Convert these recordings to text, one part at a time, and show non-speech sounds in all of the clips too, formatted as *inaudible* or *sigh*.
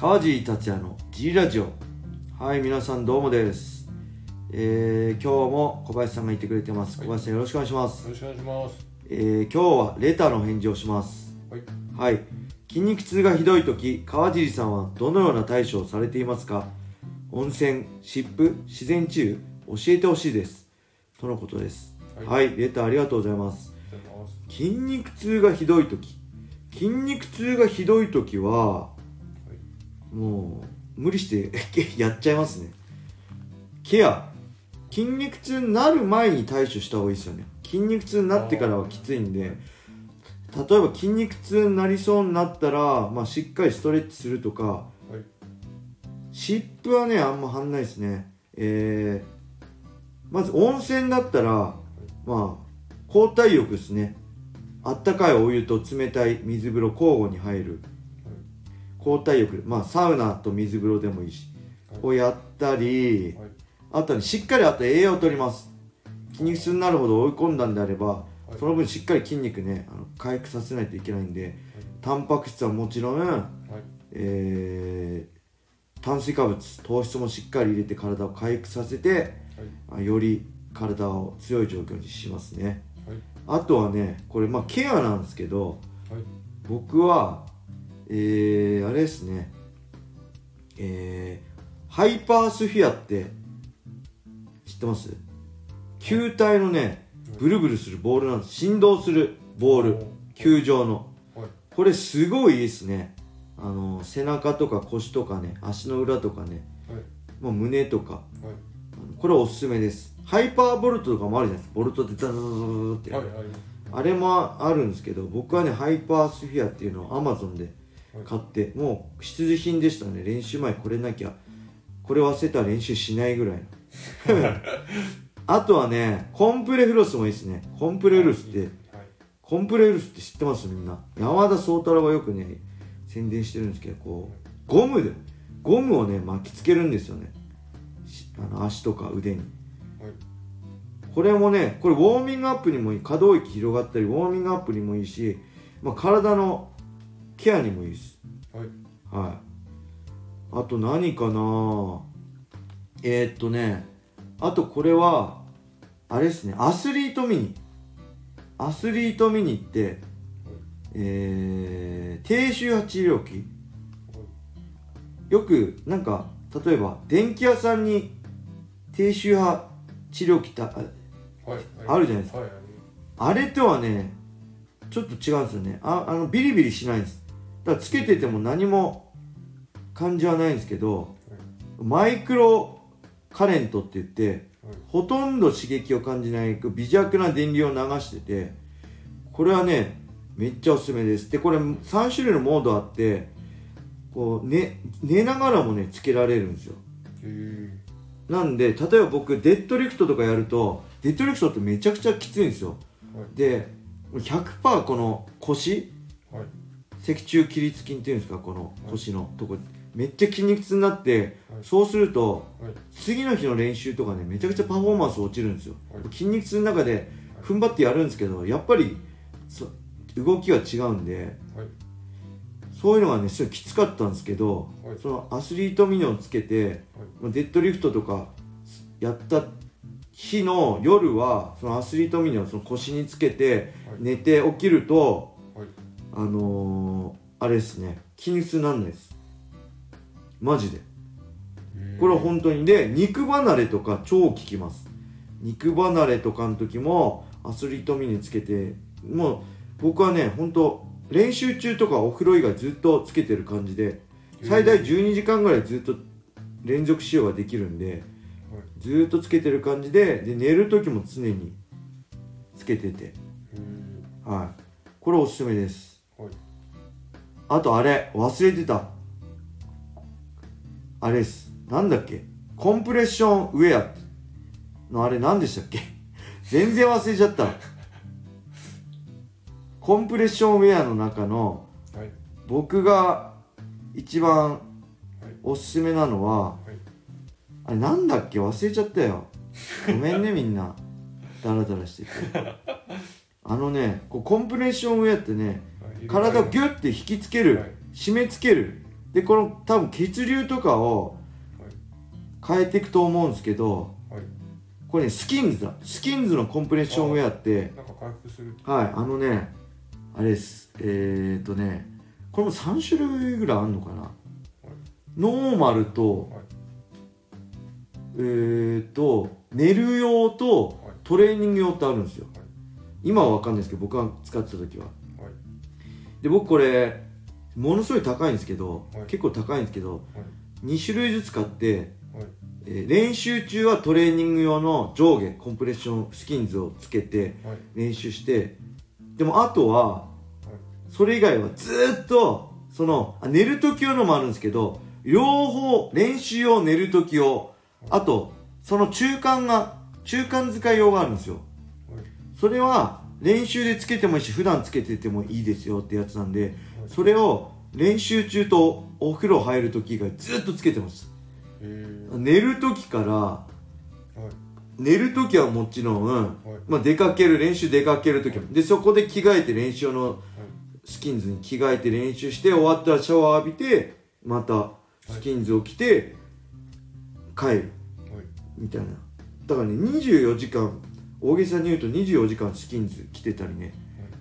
川尻達也の G ラジオ。はい皆さんどうもです。えー、今日も小林さんがいてくれてます、はい。小林さんよろしくお願いします。よろしくお願いします。えー、今日はレターの返事をします。はい。はい。筋肉痛がひどい時川尻さんはどのような対処をされていますか？温泉湿布自然治癒？教えてほしいです。とのことです。は、はいレターありがとうございます。ありがとうございます。筋肉痛がひどい時。筋肉痛がひどい時はもう無理して *laughs* やっちゃいますね。ケア。筋肉痛になる前に対処した方がいいですよね。筋肉痛になってからはきついんで。例えば筋肉痛になりそうになったら、まあ、しっかりストレッチするとか。はい。湿布はねあんまはんないですね。えー、まず温泉だったらまあ交代浴ですね。あったかいお湯と冷たい水風呂交互に入る交代浴まあサウナと水風呂でもいいしはいをやったりはい。あとはねしっかりあと栄養を取ります筋肉痛になるほど追い込んだんであればはいその分しっかり筋肉ねあの回復させないといけないんでタンパク質はもちろん、はい。えー炭水化物糖質もしっかり入れて体を回復させてはい。あより体を強い状況にしますねはい。あとはねこれまあケアなんですけどはい。僕はえー、あれですね。えー、ハイパースフィアって知ってます？球体のねブルブルするボールなんです。振動するボール。球状の。はい。これすごいいいですね。あの背中とか腰とかね足の裏とかね、はい。まあ、胸とか。はい。これおすすめです。ハイパーボルトとかもあるじゃないですか。ボルトでダダダダダって。あれもあるんですけど僕はねハイパースフィアっていうのをアマゾンで買ってもう必需品でしたね。練習前これなきゃこれ忘れたら練習しないぐらいの。あとはねコンプレフロスもいいですね。コンプレフロスってはい。コンプレフロスって知ってます？みんな。山田宗太郎がよくね宣伝してるんですけどこうゴムでゴムをね巻きつけるんですよね。しあの足とか腕に。はい。これもねこれウォーミングアップにもいい可動域広がったりウォーミングアップにもいいし、まあ、体のケアにもいいです。はい。はい。あと何かな？えー、っとね。あとこれはあれですね。アスリートミニ。アスリートミニってえー、低周波治療器？よくなんか例えば電気屋さんに低周波治療器ってあはい。あるじゃないですか。はい。あれとはねちょっと違うんですよね。ああのビリビリしないんですだからつけてても何も感じはないんですけどマイクロカレントって言ってはい。ほとんど刺激を感じない微弱な電流を流しててこれはねめっちゃおすすめですでこれ3種類のモードあってこう、ね、寝ながらもねつけられるんですよへなんで例えば僕デッドリフトとかやるとデッドリフトってめちゃくちゃきついんですよはい。で100%この腰はい。脊柱起立筋っていうんですかこの腰のとこめっちゃ筋肉痛になって、はいそうするとはい。次の日の練習とかねめちゃくちゃパフォーマンス落ちるんですよ、はい筋肉痛の中で踏ん張ってやるんですけどやっぱりそ動きが違うんではい。そういうのがねすごいきつかったんですけど、はいそのアスリートミニをつけて、まあデッドリフトとかやった日の夜はそのアスリートミニをその腰につけてはい寝て起きると、はい。あのー、あれですね。筋肉痛になんないです。マジで。これは本当に。で肉離れとか超効きます。肉離れとかの時もアスリートミニつけてもう僕はね本当練習中とかお風呂以外ずっとつけてる感じで最大12時間ぐらいずっと連続使用ができるんでずっとつけてる感じでで寝る時も常につけてて。へはい。これおすすめです。はい。あとあれ忘れてた。あれです。なんだっけ？コンプレッションウェアのあれ何でしたっけ？全然忘れちゃった。コンプレッションウェアの中のはい。僕が一番はい。おすすめなのははい。あれなんだっけ？忘れちゃったよ。ごめんねみんな。ダラダラしてて。*laughs* あのねこうコンプレッションウェアってね体をギュッて引きつける、はい。締め付ける。でこの多分血流とかを変えていくと思うんですけどはい。これねスキンズだ。スキンズのコンプレッションウェアってはいあのねあれです。えー、っとねこれも3種類ぐらいあるのかな、ノーマルと、はい。えー、っと寝る用とはい。トレーニング用ってあるんですよ、はい。今は分かんないですけど僕が使ってた時は。はいで僕これものすごい高いんですけど、はい。結構高いんですけどはい。2種類ずつ買って、はい。えー練習中はトレーニング用の上下コンプレッションスキンズをつけてはい。練習してでもあとはそれ以外はずーっとそのあ寝る時用のもあるんですけど両方練習用寝る時用あとその中間が中間使い用があるんですよ。はい。それは練習でつけてもいいし普段つけててもいいですよってやつなんでそれを練習中とお風呂入る時以外ずっとつけてます。寝る時からはい。寝る時はもちろん、はい。まあ、出かける練習出かける時もでそこで着替えて練習用のスキンズに着替えて練習して終わったらシャワー浴びてまたスキンズを着て帰る。はい。みたいな。だからね24時間大げさに言うと24時間スキンズ着てたりね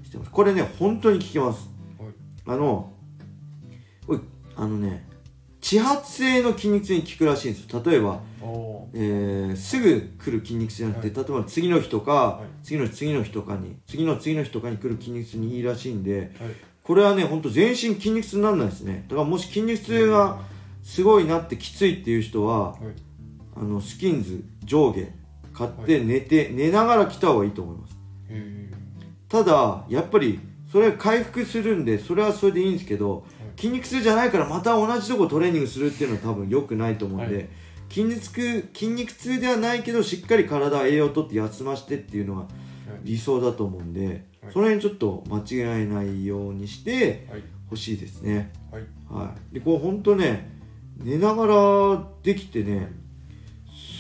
してます。これね本当に効きます。はい。あのこれあのね始発性の筋肉痛に効くらしいんですよ。例えば、えーすぐ来る筋肉痛じゃなくて、例えば次の日とか、はい。次の日次の日とかに次の次の日とかに来る筋肉痛にいいらしいんではい。これはね本当全身筋肉痛にならないですね。だからもし筋肉痛がすごいなってきついっていう人ははい。あのスキンズ上下買って寝て、寝ながら着た方がいいと思います。へただやっぱりそれは回復するんでそれはそれでいいんですけど筋肉痛じゃないからまた同じとこトレーニングするっていうのは多分良くないと思うんで、はい。筋肉痛筋肉痛ではないけどしっかり体栄養をとって休ましてっていうのがはい。理想だと思うんで、はい。その辺ちょっと間違えないようにしてはい。ほしいですね。はい。はい。でこれほんとね寝ながらできてね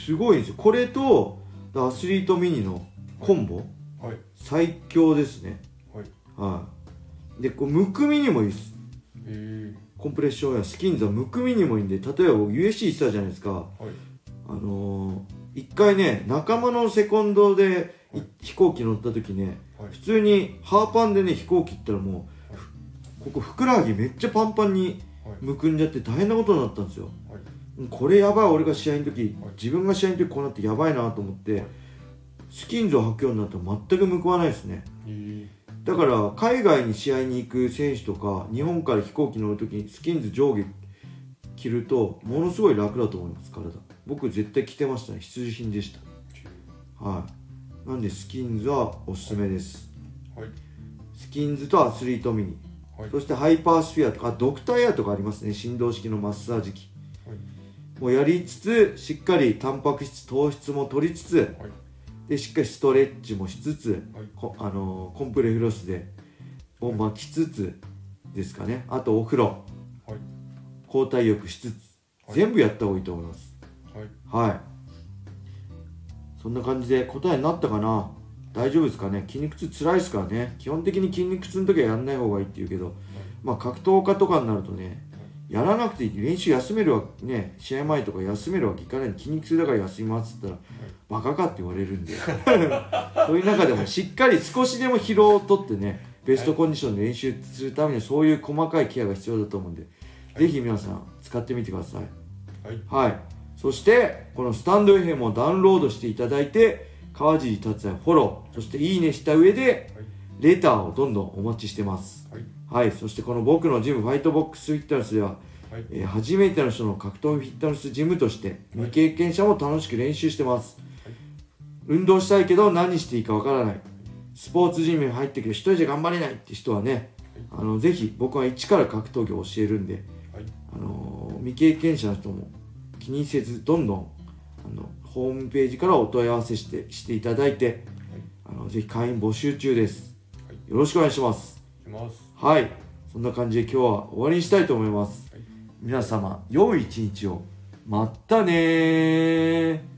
すごいんですよ。これとアスリートミニのコンボ？はい。最強ですね。はい。はい。でこうむくみにもいいです。コンプレッションやスキンズはむくみにもいいんで例えば僕 USC 行ってたじゃないですか。はい。あのー一回ね仲間のセコンドでい。飛行機乗った時ねはい。普通にハーパンでね飛行機行ったらもうはい。ここふくらはぎめっちゃパンパンにはい。むくんじゃって大変なことになったんですよ。はいこれやばい俺が試合の時。はい。自分が試合の時こうなってやばいなと思ってはいスキンズを履くようになったら全くむくわないですね。だから海外に試合に行く選手とか日本から飛行機乗る時にスキンズ上下着るとものすごい楽だと思います体。僕絶対着てましたね。必需品でした。はい。なんでスキンズはおすすめです。はい。スキンズとアスリートミニ。はい。そしてハイパースフィアとかドクターエアとかありますね。振動式のマッサージ機。はいもうやりつつしっかりタンパク質糖質も取りつつはい。でしっかりストレッチもしつつはい。こあのーコンプレフロスでを巻きつつですかね。あとお風呂。はい。交代浴しつつはい。全部やった方がいいと思います。はい。はい。そんな感じで答えになったかな？大丈夫ですかね？筋肉痛辛いですからね。基本的に筋肉痛の時はやんない方がいいって言うけどまあ格闘家とかになるとねやらなくていい。練習休めるわね試合前とか休めるわけいかない。筋肉痛だから休みますって言ったらバカかって言われるんで。*laughs* そういう中でもしっかり少しでも疲労をとってねベストコンディションで練習するためにはそういう細かいケアが必要だと思うんで、ぜひ皆さん使ってみてください。はい。はい。そしてこのスタンド FM をダウンロードしていただいて川尻達也フォローそしていいねした上ではい。レターをどんどんお待ちしてます。はいはいそしてこの僕のジムファイトボックスフィットネスでははい。えー初めての人の格闘技フィットネスジムとして未経験者も楽しく練習してます、はい。運動したいけど何していいかわからない。スポーツジムに入ってくる一人じゃ頑張れないって人はね、あのぜひ僕は一から格闘技を教えるんで、はい。あのー未経験者の人も気にせずどんどんあのホームページからお問い合わせしてしていただいて、あのぜひ会員募集中です、はい。よろしくお願いします。いきます。はい。そんな感じで今日は終わりにしたいと思います、はい。皆様良い一日を。まったねー